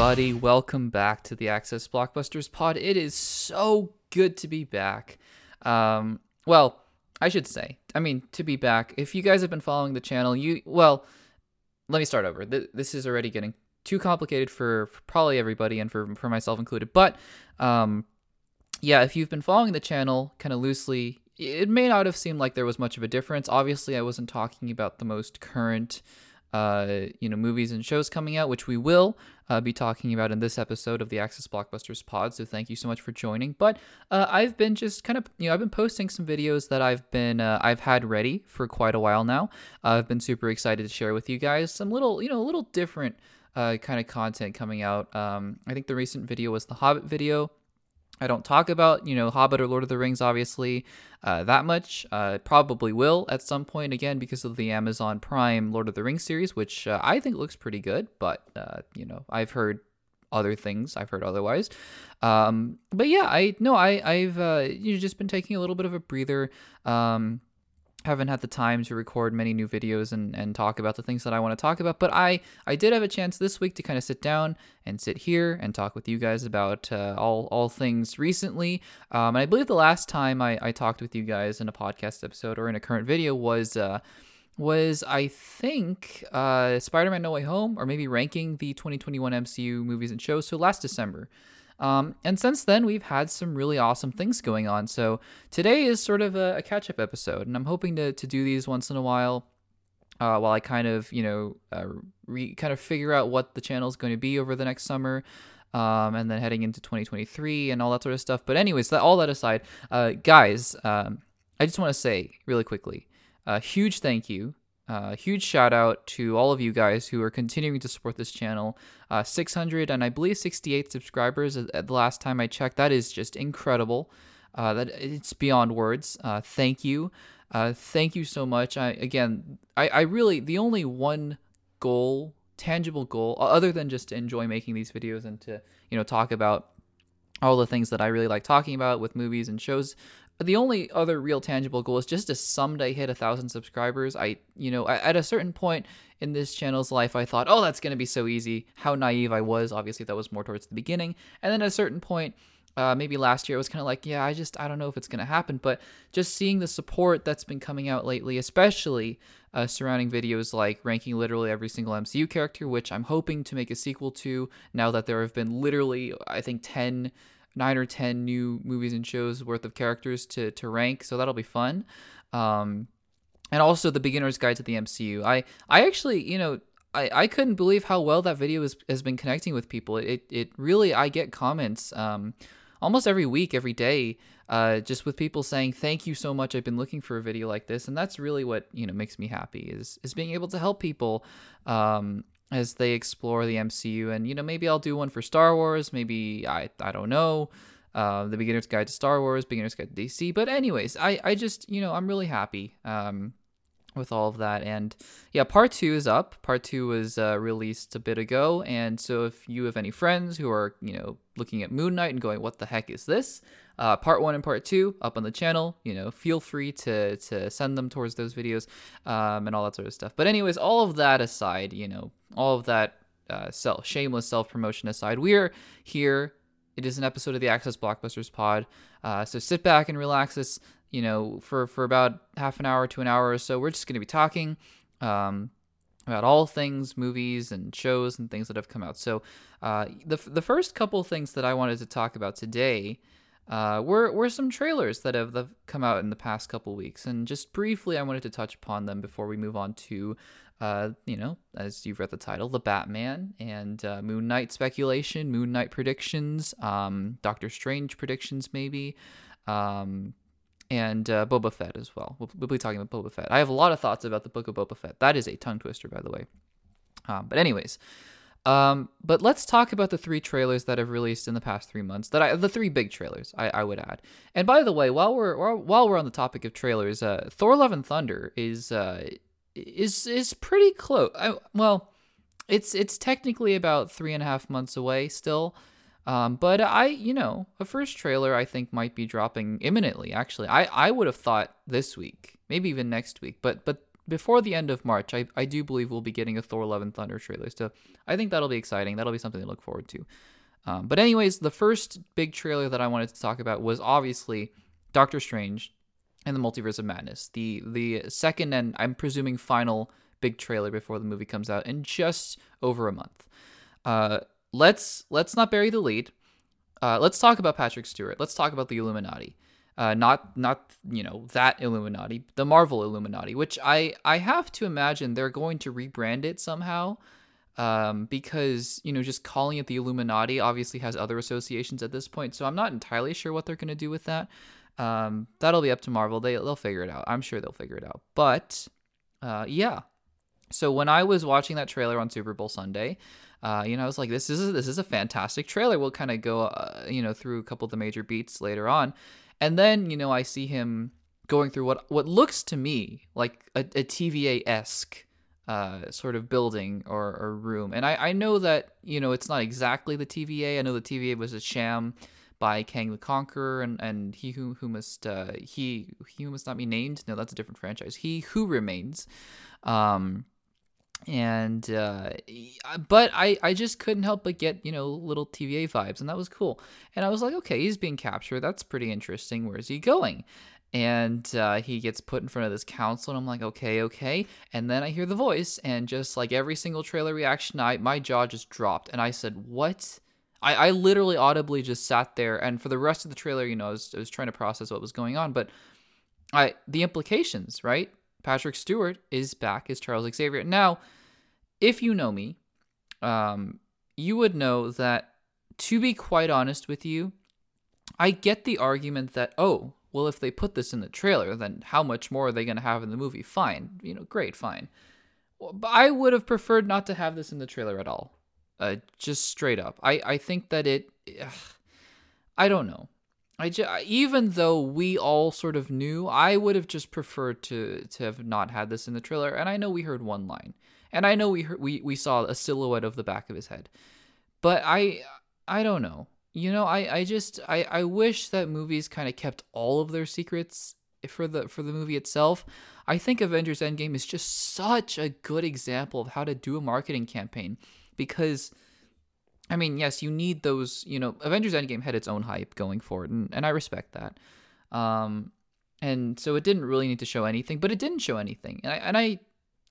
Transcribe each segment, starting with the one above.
everybody. Welcome back to the Access Blockbusters pod. It is so good to be back. Um, well, I should say, I mean, to be back. If you guys have been following the channel, you, well, let me start over. This is already getting too complicated for, for probably everybody and for, for myself included. But, um, yeah, if you've been following the channel kind of loosely, it may not have seemed like there was much of a difference. Obviously, I wasn't talking about the most current uh, you know, movies and shows coming out, which we will uh, be talking about in this episode of the Access Blockbusters pod. So thank you so much for joining. But uh, I've been just kind of, you know, I've been posting some videos that I've been, uh, I've had ready for quite a while now. I've been super excited to share with you guys some little, you know, a little different uh, kind of content coming out. Um, I think the recent video was the Hobbit video. I don't talk about, you know, Hobbit or Lord of the Rings, obviously, uh, that much. Uh, probably will at some point again because of the Amazon Prime Lord of the Rings series, which uh, I think looks pretty good. But uh, you know, I've heard other things. I've heard otherwise. Um, but yeah, I no, I I've uh, you know just been taking a little bit of a breather. Um, haven't had the time to record many new videos and, and talk about the things that I want to talk about, but I, I did have a chance this week to kind of sit down and sit here and talk with you guys about uh, all, all things recently. Um, and I believe the last time I, I talked with you guys in a podcast episode or in a current video was uh, was I think uh, Spider-Man No Way Home or maybe ranking the 2021 MCU movies and shows. So last December. Um, and since then, we've had some really awesome things going on. So today is sort of a, a catch up episode, and I'm hoping to, to do these once in a while. Uh, while I kind of, you know, uh, re- kind of figure out what the channel is going to be over the next summer, um, and then heading into 2023 and all that sort of stuff. But anyways, that all that aside, uh, guys, um, I just want to say really quickly, a huge thank you uh, huge shout out to all of you guys who are continuing to support this channel. Uh, 600 and I believe 68 subscribers at the last time I checked. That is just incredible. Uh, that it's beyond words. Uh, thank you, uh, thank you so much. I again, I, I really the only one goal, tangible goal, other than just to enjoy making these videos and to you know talk about all the things that I really like talking about with movies and shows the only other real tangible goal is just to someday hit a thousand subscribers. I, you know, at a certain point in this channel's life, I thought, oh, that's going to be so easy. How naive I was. Obviously, that was more towards the beginning. And then at a certain point, uh, maybe last year, it was kind of like, yeah, I just, I don't know if it's going to happen. But just seeing the support that's been coming out lately, especially uh, surrounding videos like ranking literally every single MCU character, which I'm hoping to make a sequel to now that there have been literally, I think, 10 nine or ten new movies and shows worth of characters to to rank, so that'll be fun. Um, and also the beginner's guide to the MCU. I I actually you know I, I couldn't believe how well that video has, has been connecting with people. It it really I get comments um, almost every week, every day, uh, just with people saying thank you so much. I've been looking for a video like this, and that's really what you know makes me happy is is being able to help people um, as they explore the MCU. And you know, maybe I'll do one for Star Wars. Maybe I I don't know. Uh, the Beginner's Guide to Star Wars, Beginner's Guide to DC. But anyways, I I just you know I'm really happy. Um, with all of that. And yeah, part two is up. Part two was uh, released a bit ago. And so if you have any friends who are, you know, looking at Moon Knight and going, what the heck is this? Uh, part one and part two up on the channel. You know, feel free to to send them towards those videos um, and all that sort of stuff. But anyways, all of that aside, you know, all of that uh, self shameless self promotion aside, we are here. It is an episode of the Access Blockbusters Pod. Uh, so sit back and relax. This, you know, for for about half an hour to an hour or so, we're just going to be talking. Um, about all things movies and shows and things that have come out. So, uh, the the first couple things that I wanted to talk about today uh, were were some trailers that have, come out in the past couple weeks, and just briefly, I wanted to touch upon them before we move on to, uh, you know, as you've read the title, the Batman and uh, Moon Knight speculation, Moon Knight predictions, um, Doctor Strange predictions, maybe, um, and uh, Boba Fett as well. We'll, we'll, be talking about Boba Fett. I have a lot of thoughts about the book of Boba Fett. That is a tongue twister, by the way. Um, but anyways, um, but let's talk about the three trailers that have released in the past three months. That I, the three big trailers, I, I would add. And by the way, while we're while we're on the topic of trailers, uh, Thor: Love and Thunder is uh, is is pretty close. I, well, it's it's technically about three and a half months away still. Um, but I, you know, a first trailer I think might be dropping imminently. Actually, I I would have thought this week, maybe even next week. But but before the end of March, I, I do believe we'll be getting a Thor Love and Thunder trailer. So I think that'll be exciting. That'll be something to look forward to. Um, but anyways, the first big trailer that I wanted to talk about was obviously Doctor Strange and the Multiverse of Madness. The the second and I'm presuming final big trailer before the movie comes out in just over a month. Uh, let's let's not bury the lead. Uh, let's talk about Patrick Stewart. Let's talk about the Illuminati. Uh, not not you know that Illuminati, the Marvel Illuminati, which I I have to imagine they're going to rebrand it somehow, um, because you know just calling it the Illuminati obviously has other associations at this point. So I'm not entirely sure what they're going to do with that. Um, that'll be up to Marvel. They they'll figure it out. I'm sure they'll figure it out. But uh, yeah. So when I was watching that trailer on Super Bowl Sunday, uh, you know, I was like, this is a, this is a fantastic trailer. We'll kind of go, uh, you know, through a couple of the major beats later on, and then you know, I see him going through what what looks to me like a, a TVA esque. Uh, sort of building or, or room. And I, I know that, you know, it's not exactly the TVA. I know the TVA was a sham by Kang the Conqueror and, and he who, who must uh, he he who must not be named. No, that's a different franchise. He who remains. Um, and uh, but I I just couldn't help but get you know little TVA vibes, and that was cool. And I was like, okay, he's being captured. That's pretty interesting. Where's he going? And uh, he gets put in front of this council, and I'm like, okay, okay. And then I hear the voice, and just like every single trailer reaction, I my jaw just dropped, and I said, what? I, I literally audibly just sat there, and for the rest of the trailer, you know, I was, I was trying to process what was going on, but I the implications, right? Patrick Stewart is back as Charles Xavier. Now, if you know me, um, you would know that, to be quite honest with you, I get the argument that, oh, well, if they put this in the trailer, then how much more are they going to have in the movie? Fine. You know, great, fine. But I would have preferred not to have this in the trailer at all. Uh, just straight up. I, I think that it. Ugh, I don't know. I just, even though we all sort of knew, I would have just preferred to to have not had this in the trailer. And I know we heard one line, and I know we heard, we we saw a silhouette of the back of his head, but I I don't know. You know, I I just I I wish that movies kind of kept all of their secrets for the for the movie itself. I think Avengers Endgame is just such a good example of how to do a marketing campaign because I mean, yes, you need those. You know, Avengers Endgame had its own hype going forward, and, and I respect that. Um, and so it didn't really need to show anything, but it didn't show anything, and I, and I,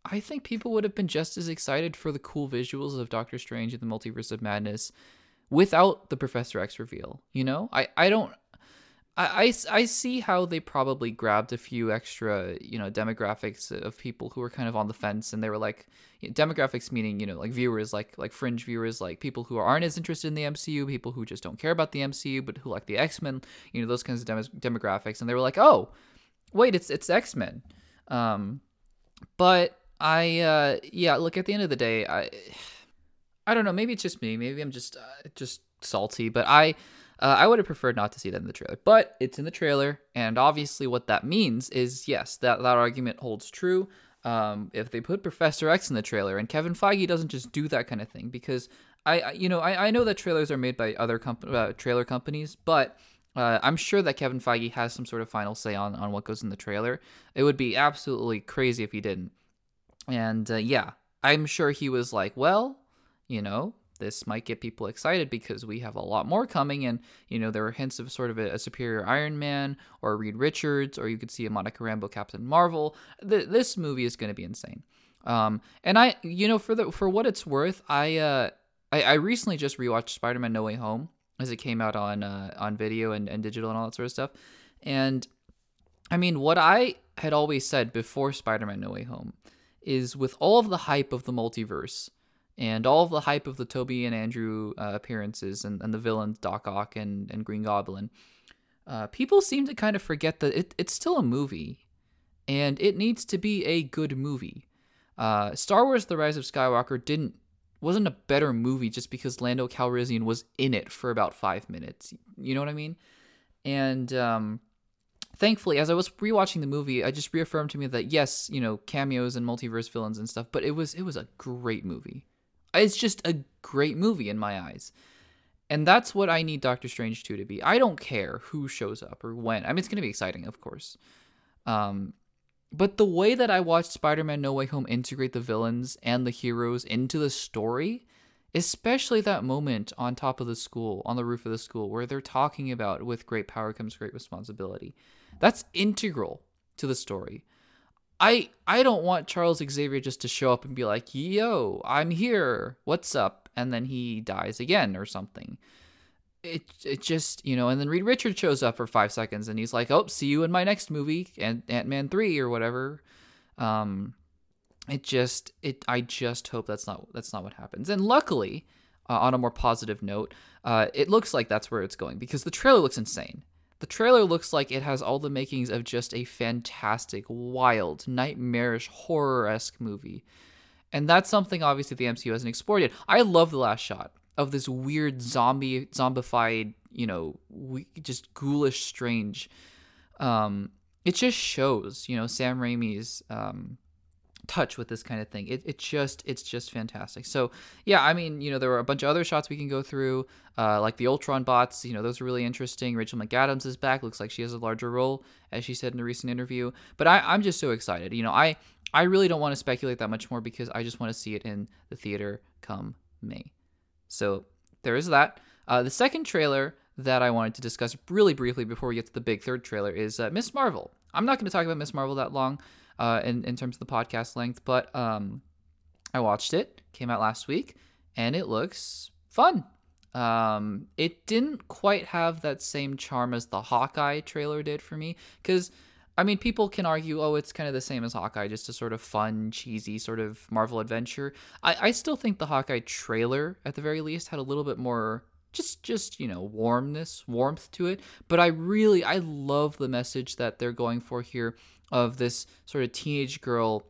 I think people would have been just as excited for the cool visuals of Doctor Strange and the Multiverse of Madness without the Professor X reveal. You know, I, I don't. I, I, I see how they probably grabbed a few extra, you know, demographics of people who were kind of on the fence, and they were like, demographics meaning, you know, like viewers, like like fringe viewers, like people who aren't as interested in the MCU, people who just don't care about the MCU, but who like the X Men, you know, those kinds of dem- demographics, and they were like, oh, wait, it's it's X Men, um, but I, uh, yeah, look, at the end of the day, I, I don't know, maybe it's just me, maybe I'm just uh, just salty, but I. Uh, I would have preferred not to see that in the trailer, but it's in the trailer, and obviously, what that means is yes, that that argument holds true. Um, if they put Professor X in the trailer, and Kevin Feige doesn't just do that kind of thing, because I, you know, I, I know that trailers are made by other comp- uh, trailer companies, but uh, I'm sure that Kevin Feige has some sort of final say on on what goes in the trailer. It would be absolutely crazy if he didn't. And uh, yeah, I'm sure he was like, well, you know, this might get people excited because we have a lot more coming. And, you know, there were hints of sort of a, a superior Iron Man or Reed Richards, or you could see a Monica Rambeau Captain Marvel. Th- this movie is going to be insane. Um, and I, you know, for the for what it's worth, I uh, I, I recently just rewatched Spider Man No Way Home as it came out on uh, on video and, and digital and all that sort of stuff. And I mean, what I had always said before Spider Man No Way Home is with all of the hype of the multiverse and all the hype of the Tobey and Andrew uh, appearances and, and the villains Doc Ock and, and Green Goblin, uh, people seem to kind of forget that it, it's still a movie, and it needs to be a good movie. Uh, Star Wars: The Rise of Skywalker didn't wasn't a better movie just because Lando Calrissian was in it for about five minutes. You know what I mean? And um, thankfully, as I was rewatching the movie, I just reaffirmed to me that yes, you know, cameos and multiverse villains and stuff, but it was it was a great movie. It's just a great movie in my eyes. And that's what I need Doctor Strange 2 to be. I don't care who shows up or when. I mean, it's going to be exciting, of course. Um, but the way that I watched Spider-Man No Way Home integrate the villains and the heroes into the story, especially that moment on top of the school, on the roof of the school, where they're talking about with great power comes great responsibility. That's integral to the story. I I don't want Charles Xavier just to show up and be like, "Yo, I'm here. What's up?" and then he dies again or something. It it just you know, and then Reed Richards shows up for five seconds and he's like, "Oh, see you in my next movie, and Ant Man three or whatever." Um, it just it I just hope that's not that's not what happens. And luckily, uh, on a more positive note, uh, it looks like that's where it's going because the trailer looks insane. The trailer looks like it has all the makings of just a fantastic, wild, nightmarish, horror esque movie. And that's something obviously the MCU hasn't explored yet. I love the last shot of this weird zombie, zombified, you know, just ghoulish, strange. Um, it just shows, you know, Sam Raimi's um, touch with this kind of thing. It, it just it's just fantastic. So yeah, I mean, you know, there were a bunch of other shots we can go through, uh, like the Ultron bots. You know, those are really interesting. Rachel McAdams is back. Looks like she has a larger role, as she said in a recent interview. But I, I'm just so excited. You know, I I really don't want to speculate that much more because I just want to see it in the theater come May. So there is that. Uh, the second trailer that I wanted to discuss really briefly before we get to the big third trailer is uh, Miss Marvel. I'm not going to talk about Miss Marvel that long uh, in in terms of the podcast length, but um, I watched it. Came out last week, and it looks fun. Um, it didn't quite have that same charm as the Hawkeye trailer did for me, because I mean, people can argue, oh, it's kind of the same as Hawkeye, just a sort of fun, cheesy sort of Marvel adventure. I, I still think the Hawkeye trailer, at the very least, had a little bit more just just you know warmness warmth to it but i really i love the message that they're going for here of this sort of teenage girl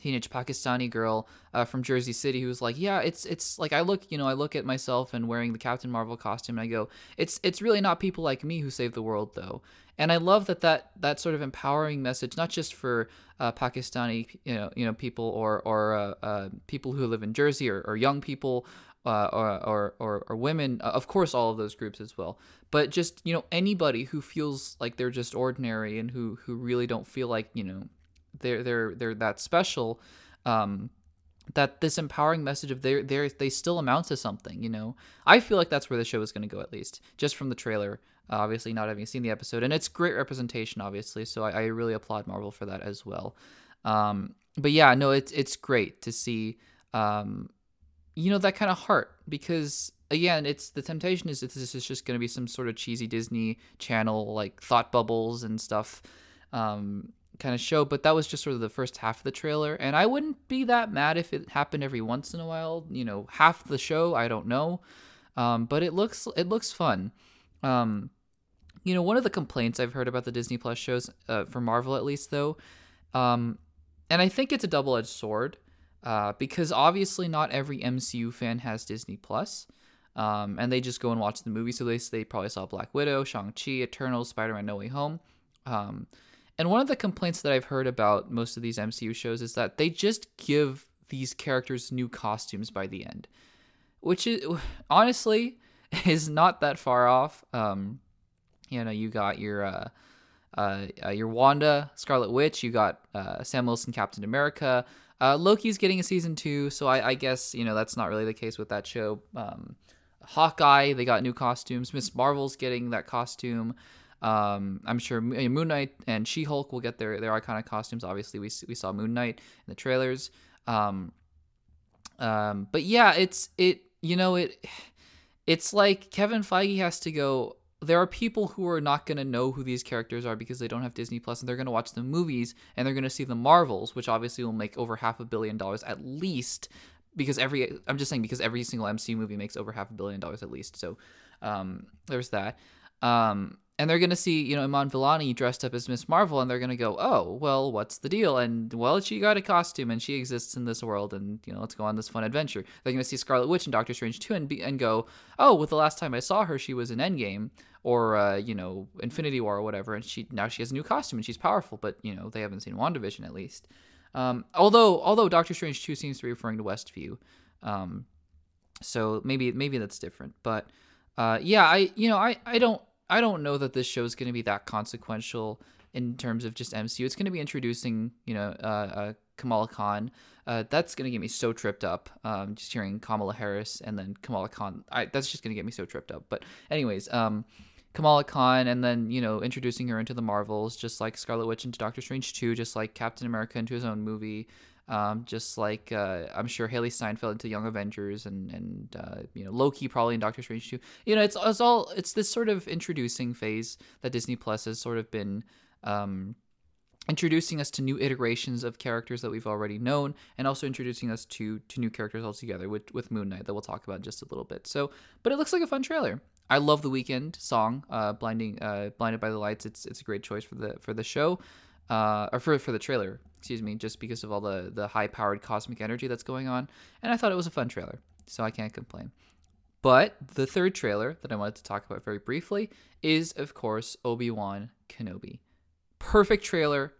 teenage Pakistani girl uh, from Jersey City who's like, yeah, it's it's like I look, you know, I look at myself and wearing the Captain Marvel costume and I go, it's it's really not people like me who save the world though. And I love that that that sort of empowering message, not just for uh, Pakistani, you know, you know, people or or uh, uh people who live in Jersey or, or young people uh, or, or, or, or, women, uh, of course, all of those groups as well. But just you know anybody who feels like they're just ordinary and who who really don't feel like you know they're they're they're that special. Um, that this empowering message of they they they still amount to something. You know, I feel like that's where the show is going to go at least, just from the trailer. Uh, obviously, not having seen the episode, and it's great representation, obviously. So I, I really applaud Marvel for that as well. Um, but yeah, no, it's it's great to see um, you know that kind of heart because again it's the temptation is that this is just going to be some sort of cheesy disney channel like thought bubbles and stuff um, kind of show but that was just sort of the first half of the trailer and i wouldn't be that mad if it happened every once in a while you know half the show i don't know um, but it looks it looks fun um, you know one of the complaints i've heard about the disney plus shows uh, for marvel at least though um, and i think it's a double-edged sword uh, because obviously not every MCU fan has Disney Plus, um, and they just go and watch the movie. So they they probably saw Black Widow, Shang Chi, Eternals, Spider Man No Way Home. Um, and one of the complaints that I've heard about most of these MCU shows is that they just give these characters new costumes by the end, which is honestly is not that far off. Um, you know, you got your uh, uh, uh, your Wanda, Scarlet Witch, you got uh, Sam Wilson, Captain America, uh, Loki's getting a season two, so I, I, guess you know that's not really the case with that show. Um, Hawkeye, they got new costumes. Miss Marvel's getting that costume. Um, I'm sure Moon Knight and She Hulk will get their their iconic costumes. Obviously, we we saw Moon Knight in the trailers. Um, um, but yeah, it's it. You know it. It's like Kevin Feige has to go there are people who are not going to know who these characters are because they don't have Disney Plus and they're going to watch the movies and they're going to see the Marvels, which obviously will make over half a billion dollars at least because every I'm just saying because every single MCU movie makes over half a billion dollars at least. So um, there's that. Um, and they're gonna see you know Iman Vellani dressed up as Miss Marvel, and they're gonna go, oh well, what's the deal? And well, she got a costume, and she exists in this world, and you know let's go on this fun adventure. They're gonna see Scarlet Witch and Doctor Strange too, and be, and go, oh, well, the last time I saw her, she was in Endgame or uh, you know Infinity War or whatever, and she now she has a new costume and she's powerful, but you know they haven't seen WandaVision at least. Um, although although Doctor Strange two seems to be referring to Westview, um, so maybe maybe that's different. But uh, yeah, I you know I I don't I don't know that this show is going to be that consequential in terms of just MCU. It's going to be introducing, you know, uh, uh, Kamala Khan. Uh, that's going to get me so tripped up. Um, just hearing Kamala Harris and then Kamala Khan. I, that's just going to get me so tripped up. But anyways, um, Kamala Khan and then you know introducing her into the Marvels, just like Scarlet Witch into Doctor Strange 2, just like Captain America into his own movie. Um, just like uh, I'm sure Hailee Steinfeld into Young Avengers and and uh, you know Loki probably in Doctor Strange too. You know, it's, it's all it's this sort of introducing phase that Disney Plus has sort of been um, introducing us to new iterations of characters that we've already known, and also introducing us to to new characters altogether with with Moon Knight that we'll talk about in just a little bit. So, but it looks like a fun trailer. I love the Weeknd song, uh, "Blinding," uh, "Blinded by the Lights." It's it's a great choice for the for the show, uh, or for for the trailer. Excuse me, just because of all the the high powered cosmic energy that's going on, and I thought it was a fun trailer, so I can't complain. But the third trailer that I wanted to talk about very briefly is, of course, Obi Wan Kenobi. Perfect trailer.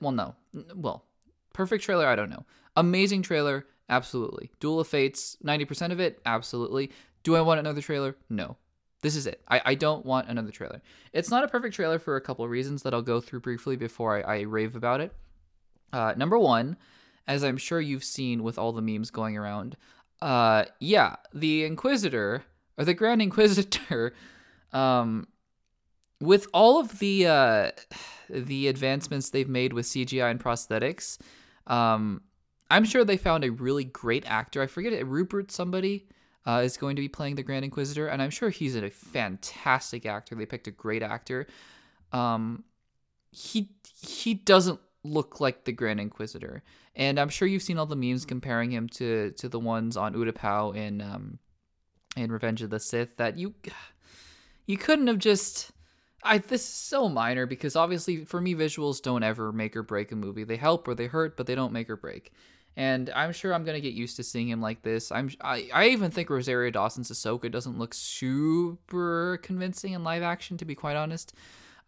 well, no, well, perfect trailer. I don't know. Amazing trailer. Absolutely. Duel of Fates, 90% of it, absolutely. Do I want another trailer? No. This is it. I, I don't want another trailer. It's not a perfect trailer for a couple of reasons that I'll go through briefly before I, I rave about it. Uh, number one, as I'm sure you've seen with all the memes going around, uh, yeah, the Inquisitor or the Grand Inquisitor, um, with all of the uh, the advancements they've made with CGI and prosthetics, um, I'm sure they found a really great actor. I forget it, Rupert somebody uh, is going to be playing the Grand Inquisitor, and I'm sure he's a fantastic actor. They picked a great actor. Um, he he doesn't look like the Grand Inquisitor, and I'm sure you've seen all the memes comparing him to to the ones on Utapau in um, in Revenge of the Sith. That you you couldn't have just. I this is so minor because obviously for me visuals don't ever make or break a movie. They help or they hurt, but they don't make or break and I'm sure I'm gonna get used to seeing him like this. I'm I, I even think Rosario Dawson's Ahsoka doesn't look super convincing in live action, to be quite honest.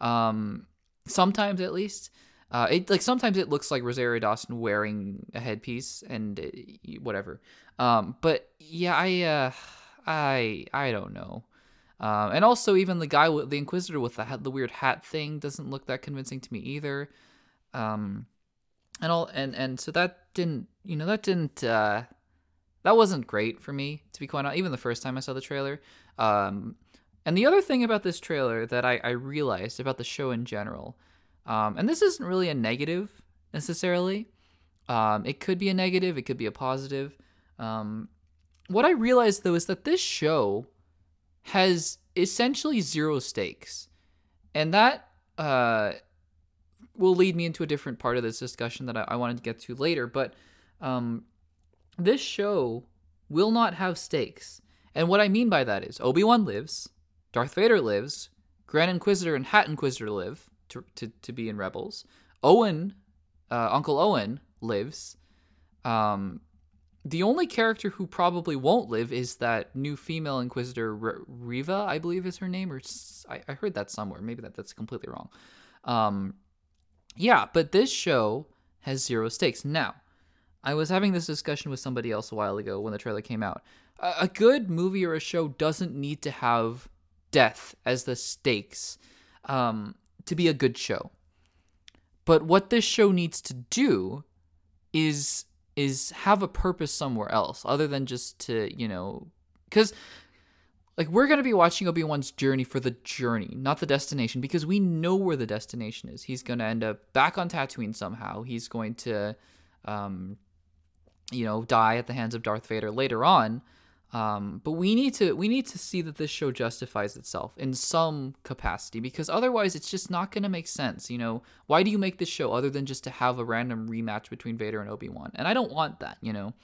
Um, sometimes at least. Uh, it like sometimes it looks like Rosario Dawson wearing a headpiece and it, uh, whatever. Um, but yeah, I uh, I I don't know. Um, and also even the guy the Inquisitor with the the weird hat thing doesn't look that convincing to me either. Um, and all and and so that didn't you know that didn't uh that wasn't great for me to be quite honest even the first time i saw the trailer um and the other thing about this trailer that i, I realized about the show in general um and this isn't really a negative necessarily um it could be a negative it could be a positive um what i realized though is that this show has essentially zero stakes and that uh will lead me into a different part of this discussion that I, I wanted to get to later. But um, this show will not have stakes. And what I mean by that is Obi Wan lives, Darth Vader lives, Grand Inquisitor and Hat Inquisitor live to, to, to be in Rebels. Owen, uh, Uncle Owen, lives. Um, the only character who probably won't live is that new female Inquisitor, R- Reva, I believe is her name, or I, I heard that somewhere. Maybe that, that's completely wrong. Um, yeah, but this show has zero stakes. Now, I was having this discussion with somebody else a while ago when the trailer came out. A, a good movie or a show doesn't need to have death as the stakes um, to be a good show. But what this show needs to do is is have a purpose somewhere else other than just to you know because like we're going to be watching Obi-Wan's journey for the journey, not the destination because we know where the destination is. He's going to end up back on Tatooine somehow. He's going to um you know, die at the hands of Darth Vader later on. Um, but we need to we need to see that this show justifies itself in some capacity because otherwise it's just not going to make sense. You know, why do you make this show other than just to have a random rematch between Vader and Obi Wan? And I don't want that. You know,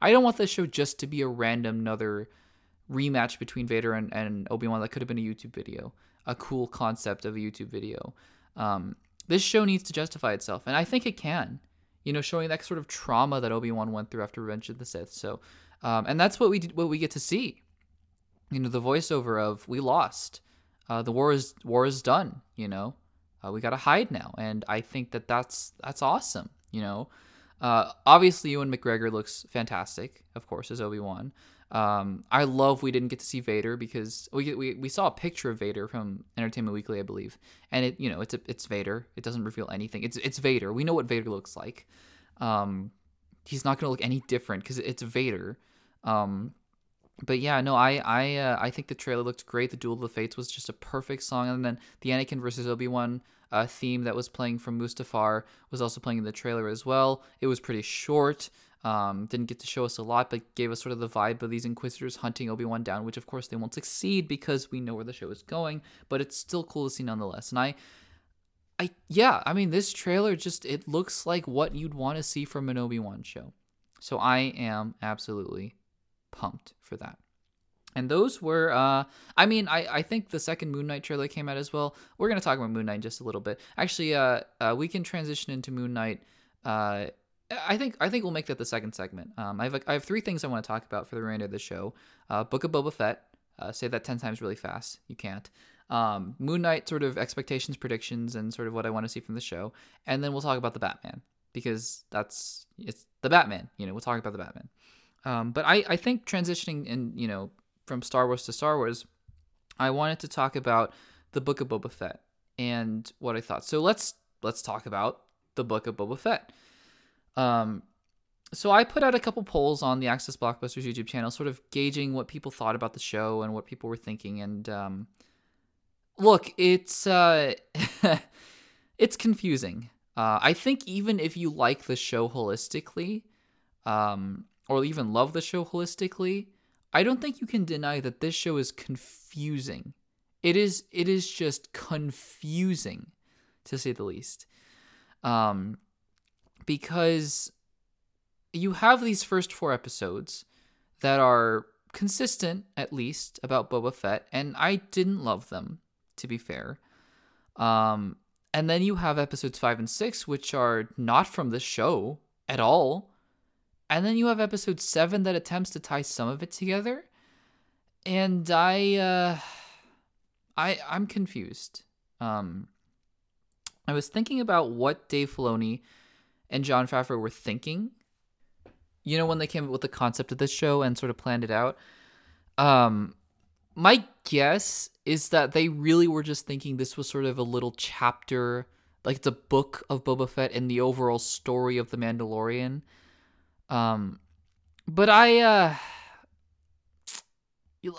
I don't want this show just to be a random another rematch between Vader and, and Obi Wan that could have been a YouTube video, a cool concept of a YouTube video. Um, this show needs to justify itself, and I think it can. You know, showing that sort of trauma that Obi Wan went through after Revenge of the Sith. So, um, and that's what we what we get to see. You know, the voiceover of "We lost, uh, the war is war is done." You know, uh, we got to hide now, and I think that that's that's awesome. You know, uh, obviously Ewan McGregor looks fantastic, of course, as Obi Wan. Um, I love we didn't get to see Vader because we, we we saw a picture of Vader from Entertainment Weekly, I believe, and it you know it's a, it's Vader. It doesn't reveal anything. It's it's Vader. We know what Vader looks like. Um, he's not gonna look any different because it's Vader. Um, but yeah, no, I I uh, I think the trailer looked great. The Duel of the Fates was just a perfect song, and then the Anakin versus Obi Wan uh, theme that was playing from Mustafar was also playing in the trailer as well. It was pretty short. Um, didn't get to show us a lot, but gave us sort of the vibe of these Inquisitors hunting Obi Wan down, which of course they won't succeed because we know where the show is going. But it's still cool to see nonetheless. And I, I yeah, I mean this trailer just it looks like what you'd want to see from an Obi Wan show. So I am absolutely pumped for that. And those were, uh, I mean, I, I think the second Moon Knight trailer came out as well. We're going to talk about Moon Knight just a little bit. Actually, uh, uh, we can transition into Moon Knight. Uh, I think I think we'll make that the second segment. Um, I have I have three things I want to talk about for the remainder of the show. Uh, Book of Boba Fett. Uh, say that ten times really fast. You can't. Um, Moon Knight sort of expectations, predictions, and sort of what I want to see from the show. And then we'll talk about the Batman because that's it's the Batman. You know, we'll talk about the Batman. Um, but I, I think transitioning in, you know, from Star Wars to Star Wars, I wanted to talk about the Book of Boba Fett and what I thought. So let's let's talk about the Book of Boba Fett. Um, so I put out a couple polls on the Access Blockbusters YouTube channel, sort of gauging what people thought about the show and what people were thinking. And um, look, it's uh, it's confusing. Uh, I think even if you like the show holistically, um, or even love the show holistically, I don't think you can deny that this show is confusing. It is it is just confusing to say the least. Um because you have these first four episodes that are consistent at least about Boba Fett and I didn't love them to be fair. Um and then you have episodes 5 and 6 which are not from the show at all and then you have episode 7 that attempts to tie some of it together. And I uh I I'm confused. Um I was thinking about what Dave Filoni and Jon Favreau were thinking. You know when they came up with the concept of this show and sort of planned it out. Um my guess is that they really were just thinking this was sort of a little chapter, like it's a book of Boba Fett in the overall story of the Mandalorian um, but I, uh,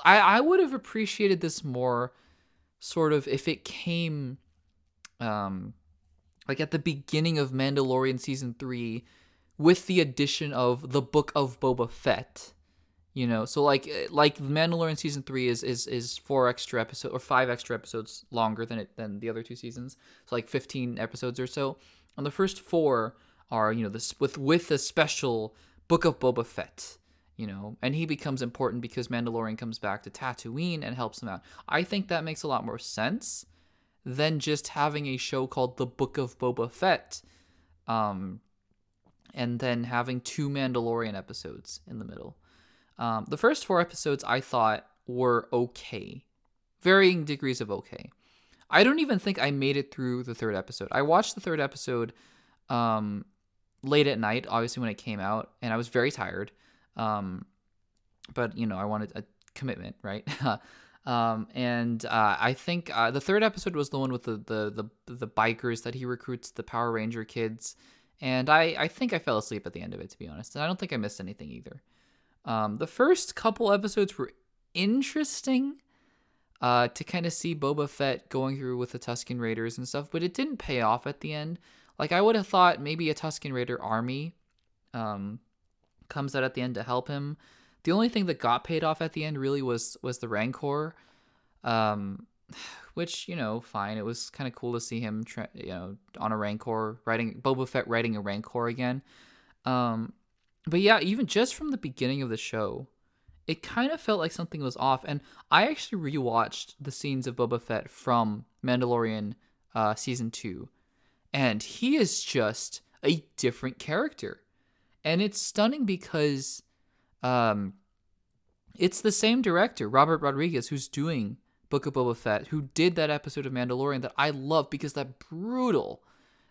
I, I would have appreciated this more, sort of, if it came, um, like at the beginning of Mandalorian season three, with the addition of the Book of Boba Fett. You know, so like eh, like Mandalorian season three is is is four extra episodes or five extra episodes longer than it than the other two seasons. So like fifteen episodes or so. And the first four are you know this with with a special Book of Boba Fett, you know, and he becomes important because Mandalorian comes back to Tatooine and helps him out. I think that makes a lot more sense than just having a show called The Book of Boba Fett, um, and then having two Mandalorian episodes in the middle. Um, the first four episodes I thought were okay, varying degrees of okay. I don't even think I made it through the third episode. I watched the third episode um, late at night, obviously when it came out, and I was very tired. Um, but you know, I wanted a commitment, right? um, and uh, I think uh, the third episode was the one with the, the the the bikers that he recruits, the Power Ranger kids, and I I think I fell asleep at the end of it, to be honest. And I don't think I missed anything either. Um, the first couple episodes were interesting. Uh, to kind of see Boba Fett going through with the Tusken Raiders and stuff, but it didn't pay off at the end. Like I would have thought maybe a Tusken Raider army um, comes out at the end to help him. The only thing that got paid off at the end really was was the Rancor, um, which you know, fine. It was kind of cool to see him, tra- you know, on a Rancor riding Boba Fett riding a Rancor again. Um, but yeah, even just from the beginning of the show, it kind of felt like something was off. And I actually rewatched the scenes of Boba Fett from Mandalorian uh, season two and he is just a different character. And it's stunning because um, it's the same director, Robert Rodriguez, who's doing Book of Boba Fett, who did that episode of Mandalorian that I love because that brutal,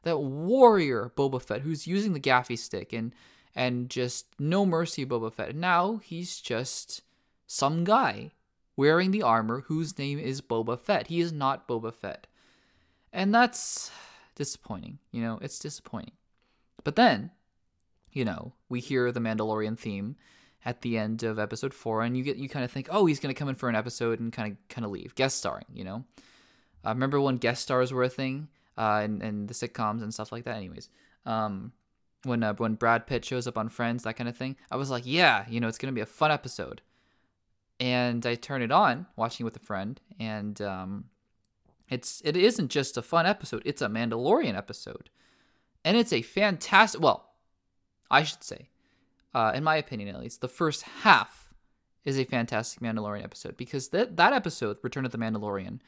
that warrior Boba Fett, who's using the gaffi stick and and just no mercy Boba Fett. Now he's just some guy wearing the armor whose name is Boba Fett. He is not Boba Fett. And that's disappointing. You know, it's disappointing. But then, you know, we hear the Mandalorian theme at the end of episode 4 and you get you kind of think, "Oh, he's going to come in for an episode and kind of kind of leave, guest starring, you know." Uh, remember when guest stars were a thing uh and, in the sitcoms and stuff like that anyways. Um when uh, when Brad Pitt shows up on Friends, that kind of thing. I was like, "Yeah, you know, it's to be a fun episode." and I turn it on, watching it with a friend, and um, it's it isn't just a fun episode; it's a Mandalorian episode, and it's a fantastic. Well, I should say, uh, in my opinion at least, the first half is a fantastic Mandalorian episode because that that episode, Return of the Mandalorian,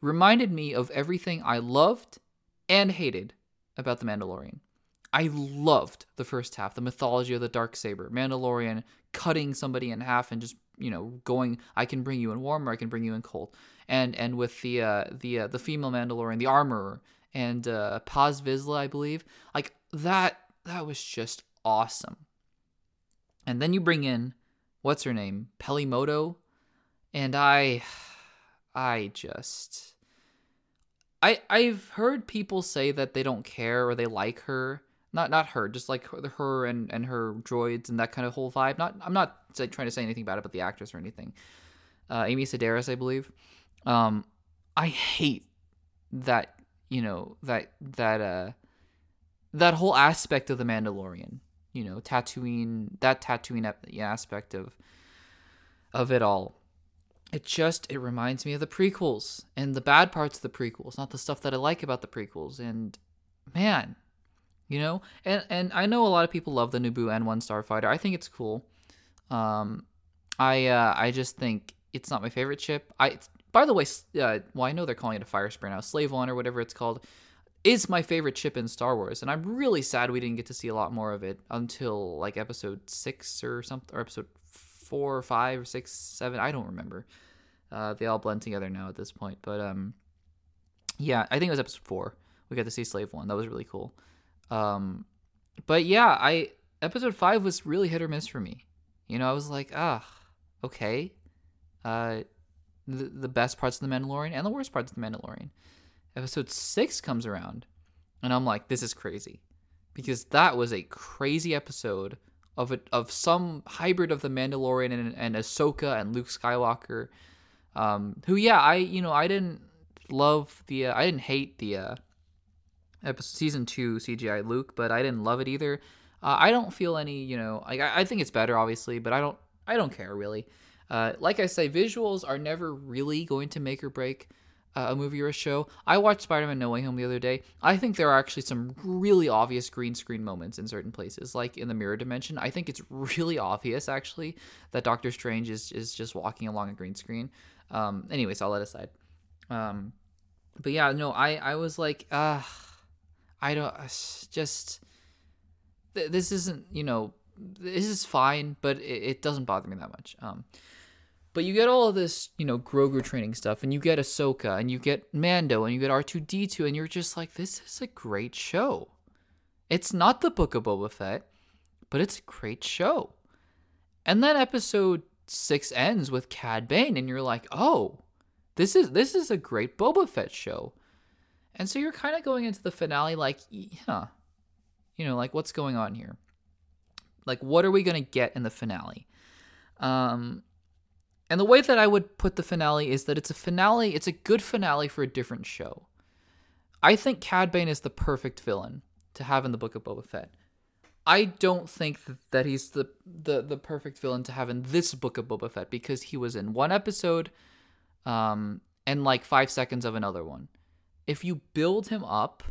reminded me of everything I loved and hated about the Mandalorian. I loved the first half, the mythology of the dark saber, Mandalorian cutting somebody in half and just you know going. I can bring you in warm or I can bring you in cold. And and with the uh, the uh, the female Mandalorian, the armorer, and uh, Paz Vizsla, I believe, like that that was just awesome. And then you bring in what's her name, Peli Motto, and I, I just. I, I've heard people say that they don't care or they like her not not her, just like her and and her droids and that kind of whole vibe. Not I'm not trying to say anything bad about the actress or anything. Uh, Amy Sedaris, I believe. Um, I hate that you know that that uh that whole aspect of the Mandalorian. You know, Tatooine, that Tatooine aspect of of it all. It just it reminds me of the prequels and the bad parts of the prequels, not the stuff that I like about the prequels. And man, you know? And and i know a lot of people love the naboo n1 starfighter. I think it's cool. Um i uh i just think it's not my favorite ship. I by the way uh, well i know they're calling it a fire spray now slave one or whatever it's called is my favorite ship in star wars and i'm really sad we didn't get to see a lot more of it until like episode six or something or episode four or five or six seven i don't remember. Uh they all blend together now at this point but um yeah i think it was episode four. We got to see slave one. That was really cool um, but yeah, I episode five was really hit or miss for me. You know, I was like, ah, okay. Uh, the the best parts of the Mandalorian and the worst parts of the Mandalorian. Episode six comes around, and I'm like, this is crazy, because that was a crazy episode of it of some hybrid of the Mandalorian and, and Ahsoka and Luke Skywalker. Um, who yeah, I you know I didn't love the uh, I didn't hate the uh, episode season two CGI Luke, but I didn't love it either. Uh, I don't feel any, you know, like I, I, think it's better, obviously, but I don't, I don't care really. Uh, like I say, visuals are never really going to make or break uh, a movie or a show. I watched Spider-Man: No Way Home the other day. I think there are actually some really obvious green screen moments in certain places, like in the mirror dimension. I think it's really obvious actually that Doctor Strange is is just walking along a green screen. Um, anyways, I'll let aside. Um, but yeah, no, I I was like, ah. I don't just this isn't you know this is fine, but it, it doesn't bother me that much. Um, but you get all of this, you know, Grogu training stuff, and you get Ahsoka, and you get Mando, and you get R two D two, and you're just like, this is a great show. It's not the Book of Boba Fett, but it's a great show. And then episode six ends with Cad Bane, and you're like, oh, this is this is a great Boba Fett show. And so you're kind of going into the finale like, yeah, you know, like what's going on here? Like, what are we going to get in the finale? Um, and the way that I would put the finale is that it's a finale, it's a good finale for a different show. I think Cad Bane is the perfect villain to have in the Book of Boba Fett. I don't think that he's the, the the perfect villain to have in this Book of Boba Fett because he was in one episode, um, and like five seconds of another one if you build him up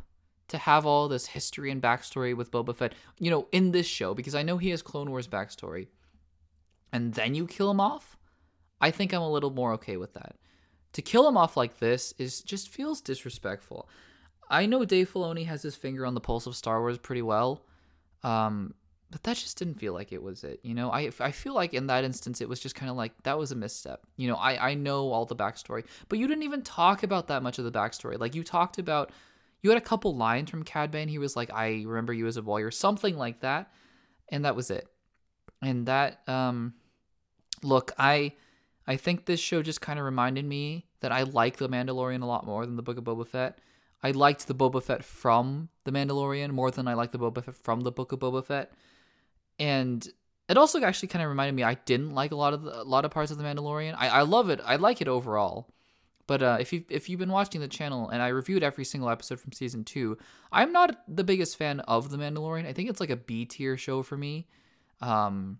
to have all this history and backstory with Boba Fett, you know, in this show, because I know he has Clone Wars backstory, and then you kill him off, I think I'm a little more okay with that. To kill him off like this is just feels disrespectful. I know Dave Filoni has his finger on the pulse of Star Wars pretty well, um, but that just didn't feel like it was it. You know, I I feel like in that instance it was just kind of like that was a misstep. You know, I I know all the backstory, but you didn't even talk about that much of the backstory. Like you talked about, you had a couple lines from Cad Bane. He was like, "I remember you as a warrior," something like that, and that was it. And that um, look, I I think this show just kind of reminded me that I like The Mandalorian a lot more than the Book of Boba Fett. I liked the Boba Fett from The Mandalorian more than I liked the Boba Fett from the Book of Boba Fett. And it also actually kind of reminded me I didn't like a lot of the, a lot of parts of The Mandalorian. I, I love it. I like it overall. But uh, if you if you've been watching the channel and I reviewed every single episode from season two, I'm not the biggest fan of The Mandalorian. I think it's like a B tier show for me. Um,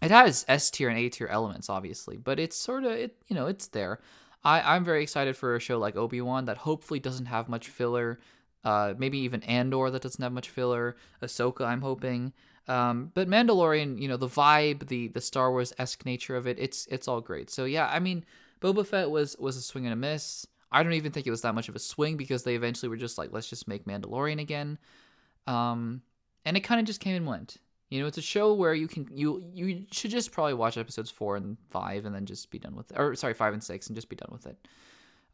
it has S tier and A tier elements, obviously, but it's sort of it. You know, it's there. I I'm very excited for a show like Obi Wan that hopefully doesn't have much filler. Uh, maybe even Andor that doesn't have much filler. Ahsoka, I'm hoping. Um, but Mandalorian, you know, the vibe, the the Star Wars esque nature of it, it's it's all great. So yeah, I mean, Boba Fett was was a swing and a miss. I don't even think it was that much of a swing because they eventually were just like, let's just make Mandalorian again. Um, and it kind of just came and went. You know, it's a show where you can you you should just probably watch episodes four and five and then just be done with it. Or sorry, five and six and just be done with it.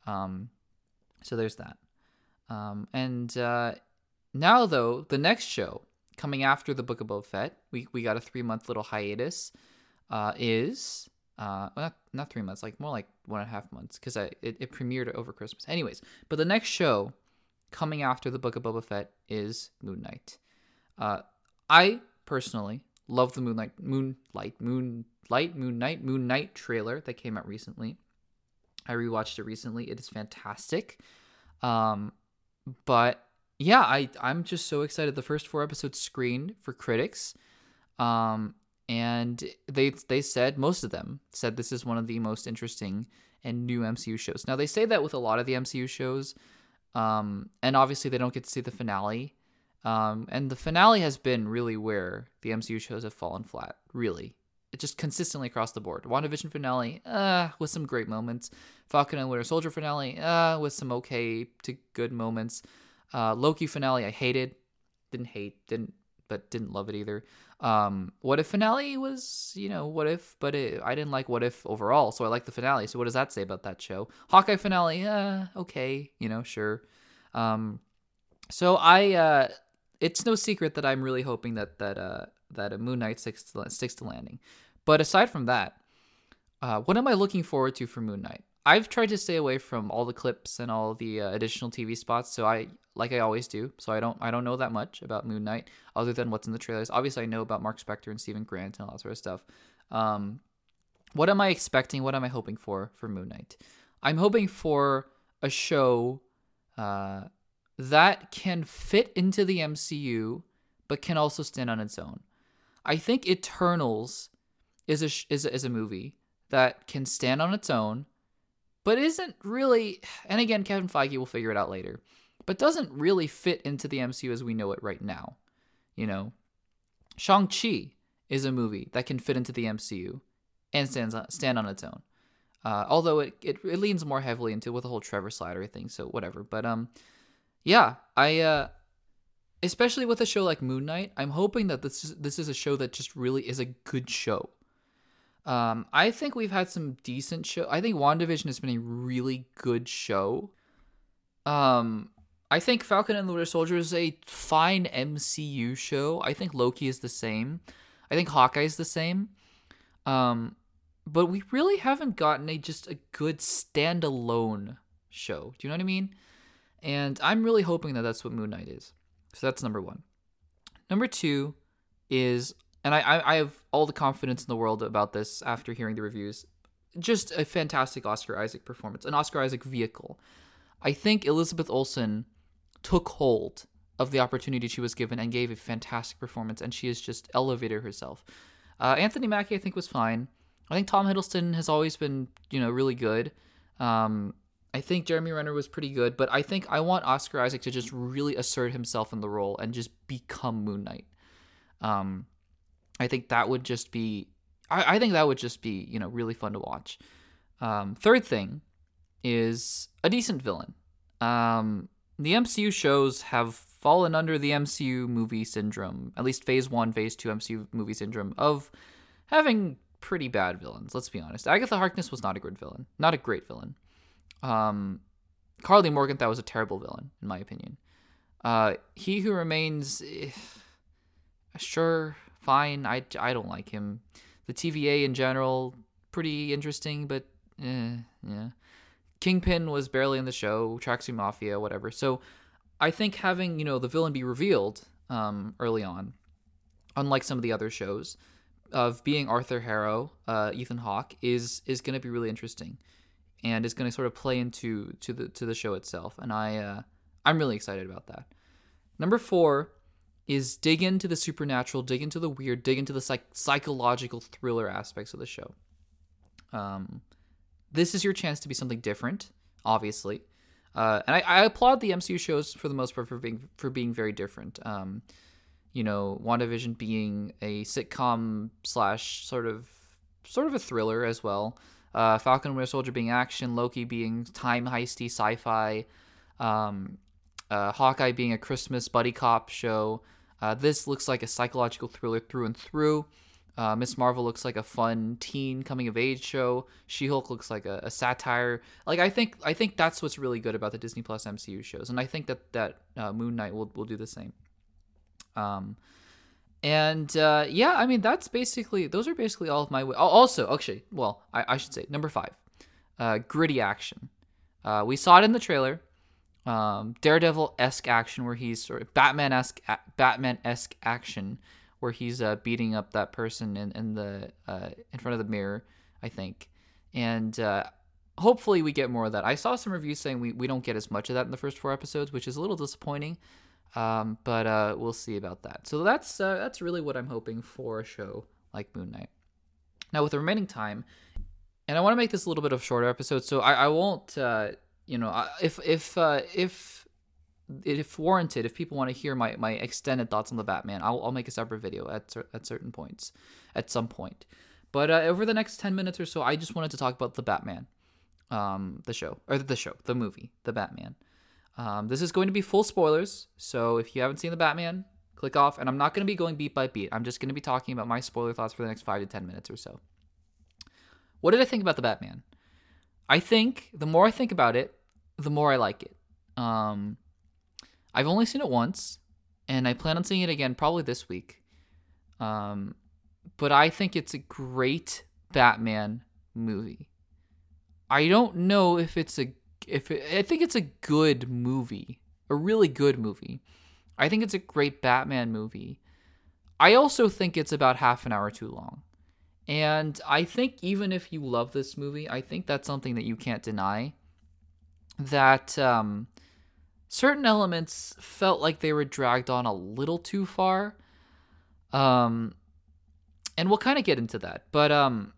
Um, so there's that. Um, and uh, now though, the next show coming after the Book of Boba Fett, we we got a three month little hiatus. Uh, is uh, well, not not three months, like more like one and a half months, because it, it premiered over Christmas. Anyways, but the next show coming after the Book of Boba Fett is Moon Knight. Uh, I personally love the Moonlight, Moonlight, Moonlight, Moon Knight, Moon Knight trailer that came out recently. I rewatched it recently. It is fantastic. Um, but yeah, I I'm just so excited. The first four episodes screened for critics. Um, and they they said most of them said this is one of the most interesting and new MCU shows. Now they say that with a lot of the MCU shows, um, and obviously they don't get to see the finale. Um, and the finale has been really where the MCU shows have fallen flat. Really, it just consistently across the board. WandaVision finale, uh, with some great moments. Falcon and Winter Soldier finale, uh, with some okay to good moments. Uh, Loki finale, I hated. Didn't hate, didn't, but didn't love it either. Um, what if finale was, you know, what if, but it, I didn't like what if overall, so I like the finale. So what does that say about that show? Hawkeye finale, uh, okay, you know, sure. Um, so I, uh, it's no secret that I'm really hoping that that uh that a Moon Knight sticks to, sticks to landing. But aside from that, uh, what am I looking forward to for Moon Knight? I've tried to stay away from all the clips and all the uh, additional TV spots, so I like I always do. So I don't I don't know that much about Moon Knight other than what's in the trailers. Obviously, I know about Mark Spector and Stephen Grant and all that sort of stuff. Um, what am I expecting? What am I hoping for for Moon Knight? I'm hoping for a show uh, that can fit into the MCU, but can also stand on its own. I think Eternals is a is a, is a movie that can stand on its own, but isn't really. And again, Kevin Feige will figure it out later but doesn't really fit into the MCU as we know it right now. You know, Shang-Chi is a movie that can fit into the MCU and stands on, stand on its own. Uh, although it, it, it leans more heavily into with the whole Trevor Slattery thing, so whatever. But um, yeah, I uh, especially with a show like Moon Knight, I'm hoping that this is, this is a show that just really is a good show. Um, I think we've had some decent show. I think WandaVision has been a really good show. Um, I think Falcon and the Winter Soldier is a fine MCU show. I think Loki is the same. I think Hawkeye is the same. Um, but we really haven't gotten a just a good standalone show. Do you know what I mean? And I'm really hoping that that's what Moon Knight is. So that's number one. Number two is, and I, I have all the confidence in the world about this after hearing the reviews. Just a fantastic Oscar Isaac performance, an Oscar Isaac vehicle. I think Elizabeth Olsen took hold of the opportunity she was given and gave a fantastic performance, and she has just elevated herself. Uh, Anthony Mackie, I think, was fine. I think Tom Hiddleston has always been, you know, really good. Um, I think Jeremy Renner was pretty good, but I think I want Oscar Isaac to just really assert himself in the role and just become Moon Knight. Um, I think that would just be, I, I think that would just be, you know, really fun to watch. Um, third thing is a decent villain. Um, the MCU shows have fallen under the MCU movie syndrome, at least phase one, phase two MCU movie syndrome of having pretty bad villains. Let's be honest. Agatha Harkness was not a good villain, not a great villain. Um, Karli Morgenthau was a terrible villain, in my opinion. Uh, he Who Remains, eh, sure, fine. I, I don't like him. The TVA in general, pretty interesting, but eh, yeah. Kingpin was barely in the show. Tracksuit Mafia, whatever. So I think having you know the villain be revealed um, early on, unlike some of the other shows, of being Arthur Harrow, uh, Ethan Hawke is is going to be really interesting, and is going to sort of play into to the to the show itself. And I uh, I'm really excited about that. Number four is dig into the supernatural, dig into the weird, dig into the psych- psychological thriller aspects of the show. Um, this is your chance to be something different, obviously. Uh, and I, I, applaud the MCU shows for the most part for being for being very different. Um, you know, WandaVision being a sitcom slash sort of sort of a thriller as well. Uh, Falcon Winter Soldier being action, Loki being time heisty sci-fi, um, uh, Hawkeye being a Christmas buddy cop show. Uh, this looks like a psychological thriller through and through. Uh, Miss Marvel looks like a fun teen coming of age show. She Hulk looks like a, a, satire. Like I think I think that's what's really good about the Disney Plus MCU shows, and I think that that uh, Moon Knight will will do the same. Um, and uh, yeah, I mean that's basically those are basically all of my. Also, actually, well, I, I should say number five, uh, gritty action. Uh, we saw it in the trailer. Um, Daredevil esque action where he's sort of Batman esque Batman esque action where he's uh, beating up that person in, in the uh, in front of the mirror, I think, and uh, hopefully we get more of that. I saw some reviews saying we, we don't get as much of that in the first four episodes, which is a little disappointing, um, but uh, we'll see about that. So that's uh, that's really what I'm hoping for a show like Moon Knight. Now with the remaining time, and I want to make this a little bit of shorter episode, so I, I won't, uh, you know, if if if if warranted, if people want to hear my, my extended thoughts on the Batman, I'll, I'll make a separate video at, at certain points, at some point. But uh, over the next 10 minutes or so, I just wanted to talk about the Batman, um, the show, or the show, the movie, the Batman. Um, this is going to be full spoilers, so if you haven't seen the Batman, click off. And I'm not going to be going beat by beat. I'm just going to be talking about my spoiler thoughts for the next five to 10 minutes or so. What did I think about the Batman? I think the more I think about it, the more I like it. Um, I've only seen it once, and I plan on seeing it again probably this week. Um, but I think it's a great Batman movie. I don't know if it's a if it, I think it's a good movie, a really good movie. I think it's a great Batman movie. I also think it's about half an hour too long. And I think even if you love this movie, I think that's something that you can't deny. That um, certain elements felt like they were dragged on a little too far. Um, and we'll kind of get into that. But um,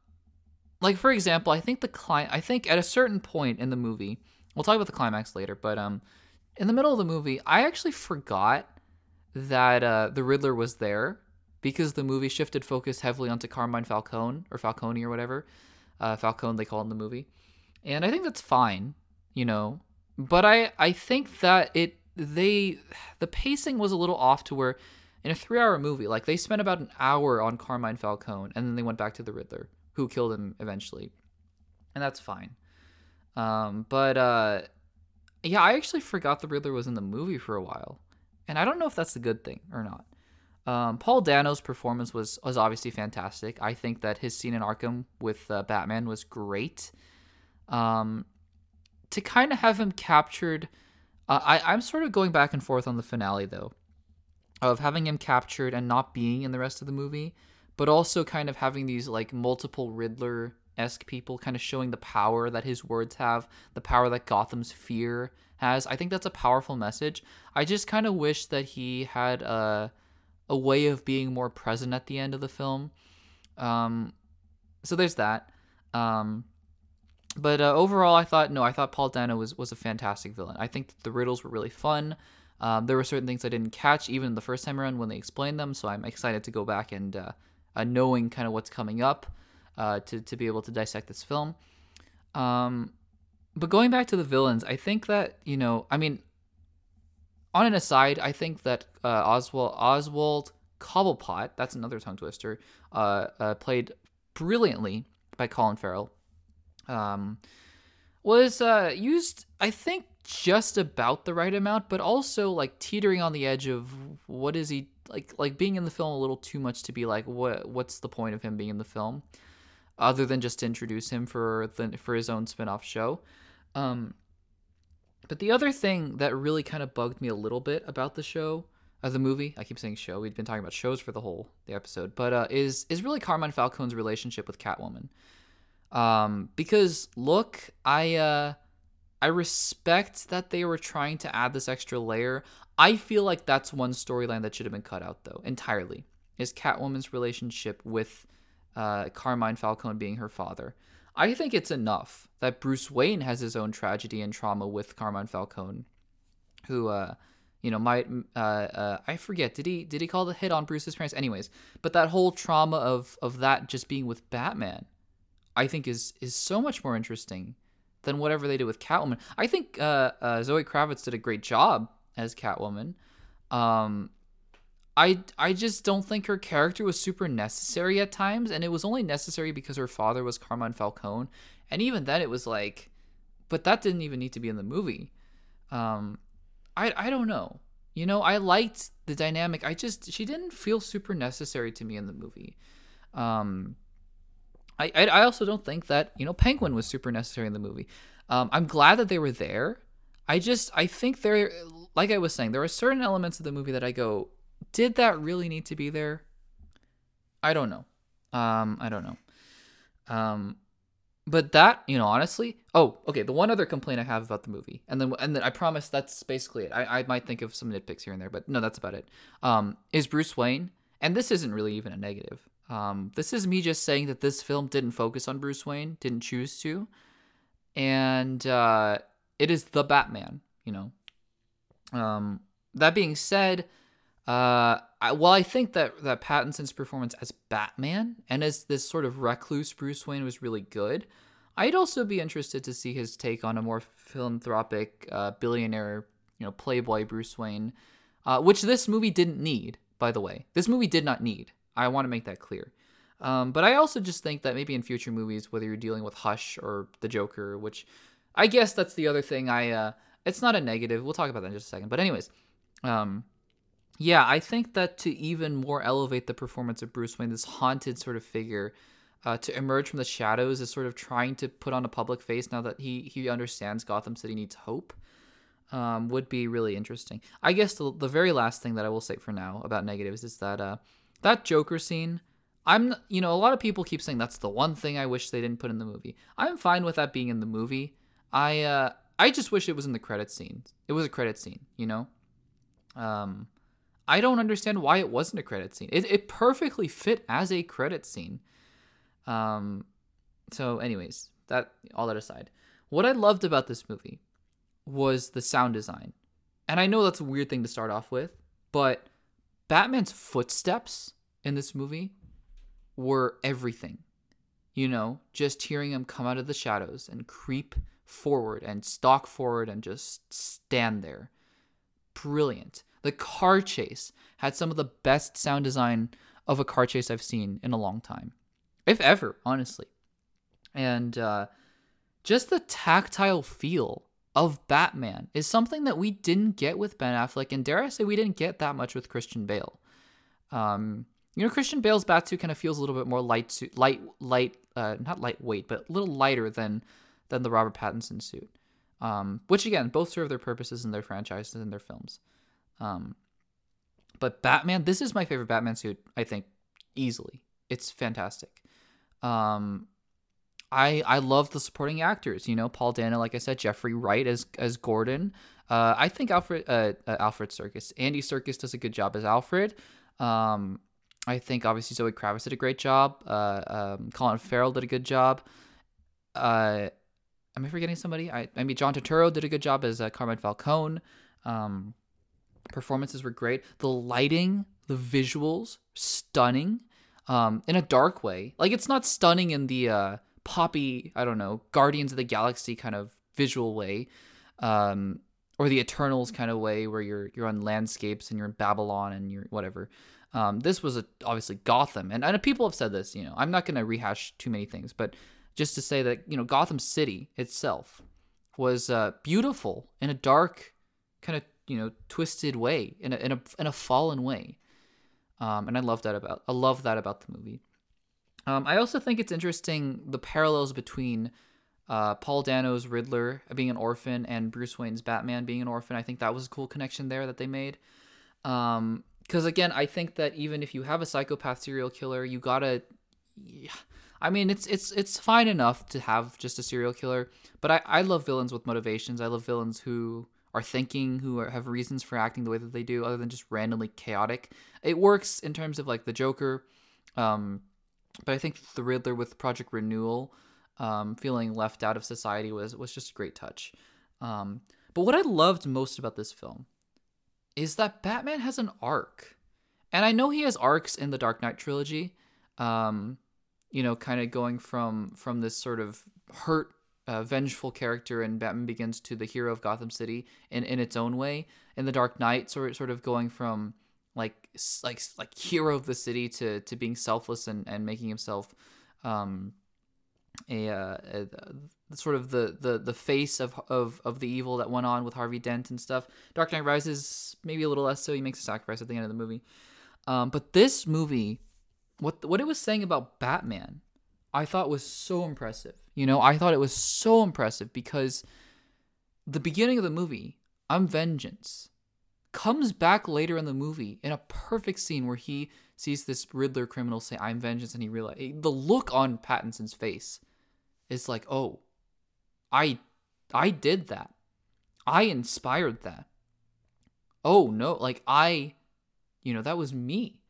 like for example, I think the client, I think at a certain point in the movie, we'll talk about the climax later. But um, in the middle of the movie, I actually forgot that uh, the Riddler was there because the movie shifted focus heavily onto Carmine Falcone or Falcone or whatever. Uh, Falcone they call in the movie, and I think that's fine. You know, but I I think that it they the pacing was a little off to where in a three hour movie like they spent about an hour on Carmine Falcone and then they went back to the Riddler who killed him eventually, and that's fine. Um, but uh, yeah, I actually forgot the Riddler was in the movie for a while, and I don't know if that's a good thing or not. Um, Paul Dano's performance was was obviously fantastic. I think that his scene in Arkham with uh, Batman was great. Um, to kind of have him captured. Uh, I I'm sort of going back and forth on the finale though, of having him captured and not being in the rest of the movie, but also kind of having these like multiple Riddler esque people kind of showing the power that his words have, the power that Gotham's fear has. I think that's a powerful message. I just kind of wish that he had a a way of being more present at the end of the film. Um, so there's that. Um, but uh, overall, I thought no, I thought Paul Dano was was a fantastic villain. I think the riddles were really fun. Um, there were certain things I didn't catch even the first time around when they explained them, so I'm excited to go back and uh, uh, knowing kind of what's coming up uh, to to be able to dissect this film. Um, but going back to the villains, I think that you know, I mean, on an aside, I think that uh, Oswald Oswald Cobblepot, that's another tongue twister, uh, played brilliantly by Colin Farrell um, was uh, used, I think, just about the right amount, but also like teetering on the edge of what is he like like being in the film a little too much to be like what what's the point of him being in the film other than just to introduce him for the for his own spin-off show. Um but the other thing that really kind of bugged me a little bit about the show, uh, the movie, I keep saying show. We've been talking about shows for the whole the episode, but uh, is is really Carmine Falcone's relationship with Catwoman. Um, because look, I uh, I respect that they were trying to add this extra layer. I feel like that's one storyline that should have been cut out though entirely. Is Catwoman's relationship with uh, Carmine Falcone being her father. I think it's enough that Bruce Wayne has his own tragedy and trauma with Carmine Falcone, who, uh, you know, might uh, uh, I forget did he did he call the hit on Bruce's parents? Anyways, but that whole trauma of of that just being with Batman, I think is is so much more interesting than whatever they did with Catwoman. I think uh, uh, Zoe Kravitz did a great job as Catwoman. Um, I I just don't think her character was super necessary at times, and it was only necessary because her father was Carmine Falcone, and even then it was like, but that didn't even need to be in the movie. Um, I I don't know. You know, I liked the dynamic. I just she didn't feel super necessary to me in the movie. Um, I I, I also don't think that you know Penguin was super necessary in the movie. Um, I'm glad that they were there. I just I think there, like I was saying, there are certain elements of the movie that I go, did that really need to be there? I don't know. Um, I don't know. Um, but that you know, honestly, oh, okay. The one other complaint I have about the movie, and then and then I promise that's basically it. I, I might think of some nitpicks here and there, but no, that's about it. Um, is Bruce Wayne, and this isn't really even a negative. Um, this is me just saying that this film didn't focus on Bruce Wayne, didn't choose to, and uh, it is the Batman. You know. Um, that being said, uh, I, I think that that Pattinson's performance as Batman and as this sort of recluse Bruce Wayne was really good. I'd also be interested to see his take on a more philanthropic, uh, billionaire, you know, playboy Bruce Wayne, uh, which this movie didn't need. By the way, this movie did not need. I want to make that clear. Um, but I also just think that maybe in future movies, whether you're dealing with Hush or the Joker, which I guess that's the other thing. I uh, it's not a negative. We'll talk about that in just a second. But anyways, um, yeah, I think that to even more elevate the performance of Bruce Wayne, this haunted sort of figure, uh, to emerge from the shadows is sort of trying to put on a public face now that he he understands Gotham City needs hope, um, would be really interesting. I guess the the very last thing that I will say for now about negatives is that uh, that Joker scene. I'm you know a lot of people keep saying that's the one thing I wish they didn't put in the movie. I'm fine with that being in the movie. I uh, I just wish it was in the credit scene. It was a credit scene, you know. Um, I don't understand why it wasn't a credit scene. It, it perfectly fit as a credit scene. Um, so, anyways, that all that aside, what I loved about this movie was the sound design, and I know that's a weird thing to start off with, but Batman's footsteps in this movie were everything. You know, just hearing him come out of the shadows and creep forward and stalk forward and just stand there. Brilliant. The car chase had some of the best sound design of a car chase I've seen in a long time, if ever, honestly. And uh, just the tactile feel of Batman is something that we didn't get with Ben Affleck, and dare I say, we didn't get that much with Christian Bale. Um, you know, Christian Bale's bat suit kind of feels a little bit more light, suit, light, light, uh, not lightweight, but a little lighter than than the Robert Pattinson suit. Um, which again, both serve their purposes in their franchises and their films. Um, but Batman, this is my favorite Batman suit. I think easily. It's fantastic. Um, I I love the supporting actors. You know, Paul Dano, like I said, Jeffrey Wright as as Gordon. Uh, I think Alfred uh, uh, Alfred Serkis, Andy Serkis does a good job as Alfred. Um, I think obviously Zoe Kravitz did a great job. Uh, um, Colin Farrell did a good job. Uh, am I forgetting somebody? I, John Turturro did a good job as uh, Carmine Falcone. Um, performances were great. The lighting, the visuals, stunning. Um, in a dark way. Like it's not stunning in the poppy, I don't know, Guardians of the Galaxy kind of visual way, um, or the Eternals kind of way where you're you're on landscapes and you're in Babylon and you're whatever. Um, this was a, obviously Gotham, and, and people have said this. You know, I'm not going to rehash too many things, but just to say that you know Gotham City itself was uh, beautiful in a dark, kind of you know twisted way, in a in a in a fallen way, um, and I love that about I love that about the movie. Um, I also think it's interesting the parallels between uh, Paul Dano's Riddler being an orphan and Bruce Wayne's Batman being an orphan. I think that was a cool connection there that they made. Um, because again, I think that even if you have a psychopath serial killer, you gotta. Yeah, I mean, it's it's it's fine enough to have just a serial killer, but I I love villains with motivations. I love villains who are thinking, who are, have reasons for acting the way that they do, other than just randomly chaotic. It works in terms of like the Joker, um, but I think the Riddler with Project Renewal, um, feeling left out of society was was just a great touch. Um, but what I loved most about this film is that Batman has an arc, and I know he has arcs in the Dark Knight trilogy. Um, you know, kind of going from from this sort of hurt, uh, vengeful character in Batman Begins to the hero of Gotham City in, in its own way. In the Dark Knight, sort sort of going from like like like hero of the city to to being selfless and and making himself um a, uh, a, a, sort of the, the the face of, of of the evil that went on with Harvey Dent and stuff. Dark Knight Rises maybe a little less so. He makes a sacrifice at the end of the movie, um, but this movie what what it was saying about Batman, I thought was so impressive. You know, I thought it was so impressive because the beginning of the movie, I'm vengeance, comes back later in the movie in a perfect scene where he sees this Riddler criminal say, "I'm vengeance," and he realizes the look on Pattinson's face is like, "Oh, I, I did that. I inspired that. Oh no, like I, you know, that was me."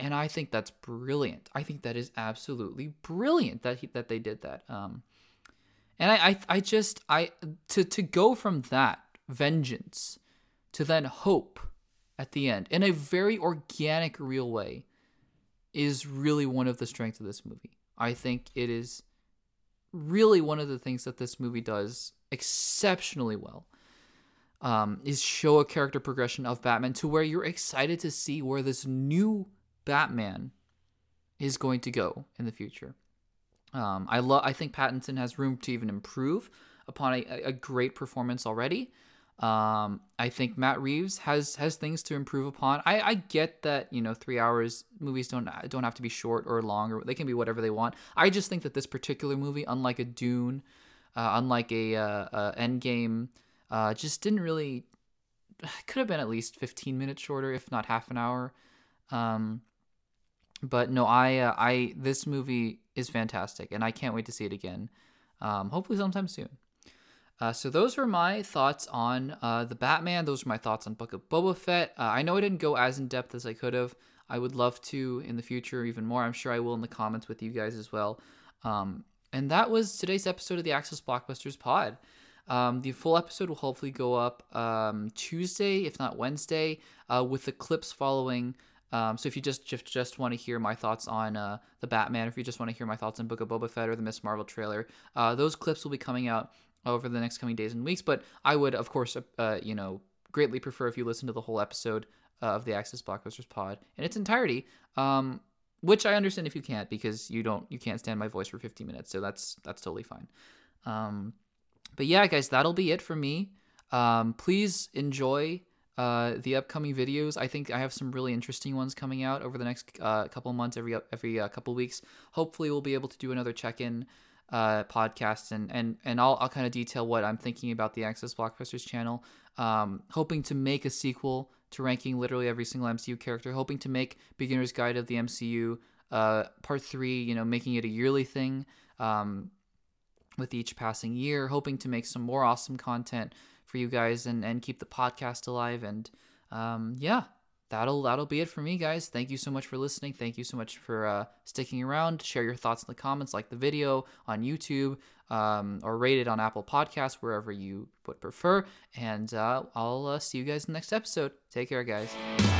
and I think that's brilliant. I think that is absolutely brilliant that he, that they did that. Um, and I, I, I just I to to go from that vengeance to then hope at the end in a very organic, real way is really one of the strengths of this movie. I think it is really one of the things that this movie does exceptionally well. Um, is show a character progression of Batman to where you're excited to see where this new Batman is going to go in the future. Um, I love. I think Pattinson has room to even improve upon a, a great performance already. Um, I think Matt Reeves has has things to improve upon. I, I get that you know three hours movies don't don't have to be short or long or they can be whatever they want. I just think that this particular movie, unlike a Dune, uh, unlike a, uh, a Endgame, uh, just didn't really could have been at least fifteen minutes shorter, if not half an hour. Um, but no, I uh, I this movie is fantastic, and I can't wait to see it again. Um, hopefully sometime soon. Uh, so those were my thoughts on uh, the Batman. Those were my thoughts on Book of Boba Fett. Uh, I know I didn't go as in depth as I could have. I would love to in the future even more. I'm sure I will in the comments with you guys as well. Um, and that was today's episode of the Access Blockbusters Pod. Um, the full episode will hopefully go up um, Tuesday, if not Wednesday, uh, with the clips following. Um, so if you just just, just want to hear my thoughts on uh, the Batman, if you just want to hear my thoughts on Book of Boba Fett or the Miss Marvel trailer, uh, those clips will be coming out over the next coming days and weeks. But I would, of course, uh, you know, greatly prefer if you listen to the whole episode uh, of the Access Blockbusters pod in its entirety. Um, which I understand if you can't because you don't you can't stand my voice for 50 minutes, so that's that's totally fine. Um, but yeah, guys, that'll be it for me. Um, please enjoy uh, the upcoming videos. I think I have some really interesting ones coming out over the next uh, couple months, every every uh, couple weeks. Hopefully, we'll be able to do another check-in uh, podcast, and and and I'll I'll kind of detail what I'm thinking about the Access Blockbusters channel. Um, hoping to make a sequel to ranking literally every single MCU character. Hoping to make Beginner's Guide of the MCU uh, Part Three. You know, making it a yearly thing. Um, with each passing year, hoping to make some more awesome content for you guys and and keep the podcast alive. And um, yeah, that'll that'll be it for me, guys. Thank you so much for listening. Thank you so much for uh, sticking around. Share your thoughts in the comments, like the video on YouTube, um, or rate it on Apple Podcasts, wherever you would prefer. And uh, I'll uh, see you guys in the next episode. Take care, guys.